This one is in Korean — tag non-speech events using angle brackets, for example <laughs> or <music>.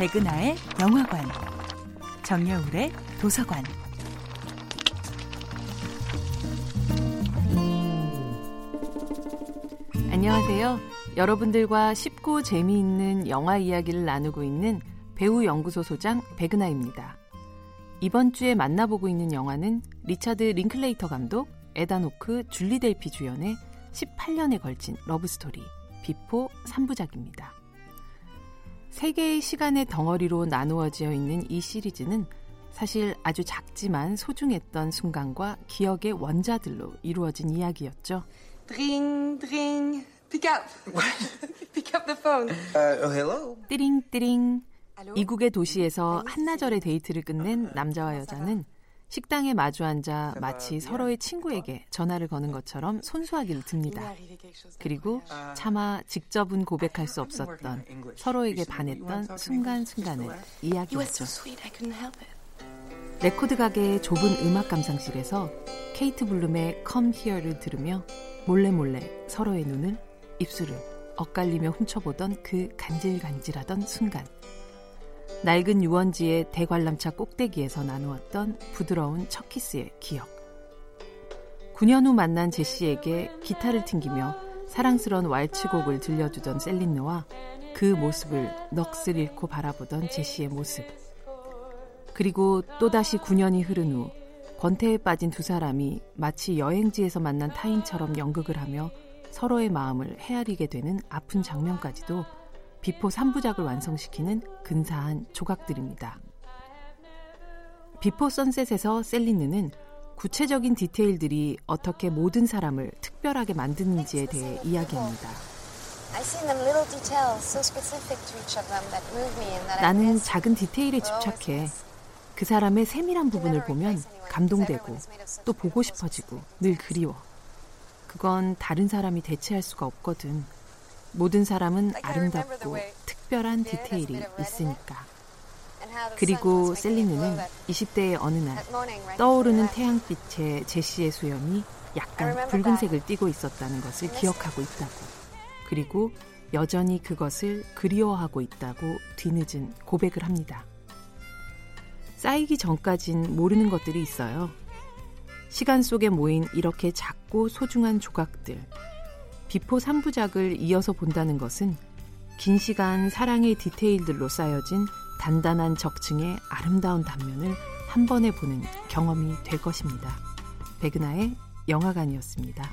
백은하의 영화관, 정여울의 도서관. 안녕하세요. 여러분들과 쉽고 재미있는 영화 이야기를 나누고 있는 배우 연구소 소장 백은하입니다. 이번 주에 만나보고 있는 영화는 리차드 링클레이터 감독, 에단 호크, 줄리 델피 주연의 18년에 걸친 러브스토리 비포 3부작입니다. 세 개의 시간의 덩어리로 나누어지어 있는 이 시리즈는 사실 아주 작지만 소중했던 순간과 기억의 원자들로 이루어진 이야기였죠. Dring, dring. Pick up. <laughs> Pick up the phone. Uh, oh, hello. 띠링 띠링. 이국의 도시에서 한나절의 데이트를 끝낸 남자와 여자는 식당에 마주 앉아 마치 서로의 친구에게 전화를 거는 것처럼 손수화기를 듭니다. 그리고 차마 직접은 고백할 수 없었던 서로에게 반했던 순간순간을 이야기했죠. 레코드 가게의 좁은 음악 감상실에서 캐스 블룸의 Come Here를 들으며 몰래 몰래 서로의 눈을 입술을 엇갈리며 훔쳐보던 그 간질간질하던 순간. 낡은 유원지의 대관람차 꼭대기에서 나누었던 부드러운 첫 키스의 기억. 9년 후 만난 제시에게 기타를 튕기며 사랑스러운 왈츠곡을 들려주던 셀린느와 그 모습을 넋을 잃고 바라보던 제시의 모습. 그리고 또다시 9년이 흐른 후 권태에 빠진 두 사람이 마치 여행지에서 만난 타인처럼 연극을 하며 서로의 마음을 헤아리게 되는 아픈 장면까지도 비포 3부작을 완성시키는 근사한 조각들입니다. 비포 선셋에서 셀린느는 구체적인 디테일들이 어떻게 모든 사람을 특별하게 만드는지에 대해 이야기합니다. 나는 작은 디테일에 집착해 그 사람의 세밀한 부분을 보면 감동되고 또 보고 싶어지고 늘 그리워. 그건 다른 사람이 대체할 수가 없거든. 모든 사람은 아름답고 특별한 디테일이 있으니까. 그리고 셀리느는 20대의 어느 날 떠오르는 태양빛에 제시의 수염이 약간 붉은색을 띠고 있었다는 것을 기억하고 있다고. 그리고 여전히 그것을 그리워하고 있다고 뒤늦은 고백을 합니다. 쌓이기 전까진 모르는 것들이 있어요. 시간 속에 모인 이렇게 작고 소중한 조각들. 비포 3부작을 이어서 본다는 것은 긴 시간 사랑의 디테일들로 쌓여진 단단한 적층의 아름다운 단면을 한 번에 보는 경험이 될 것입니다. 백은하의 영화관이었습니다.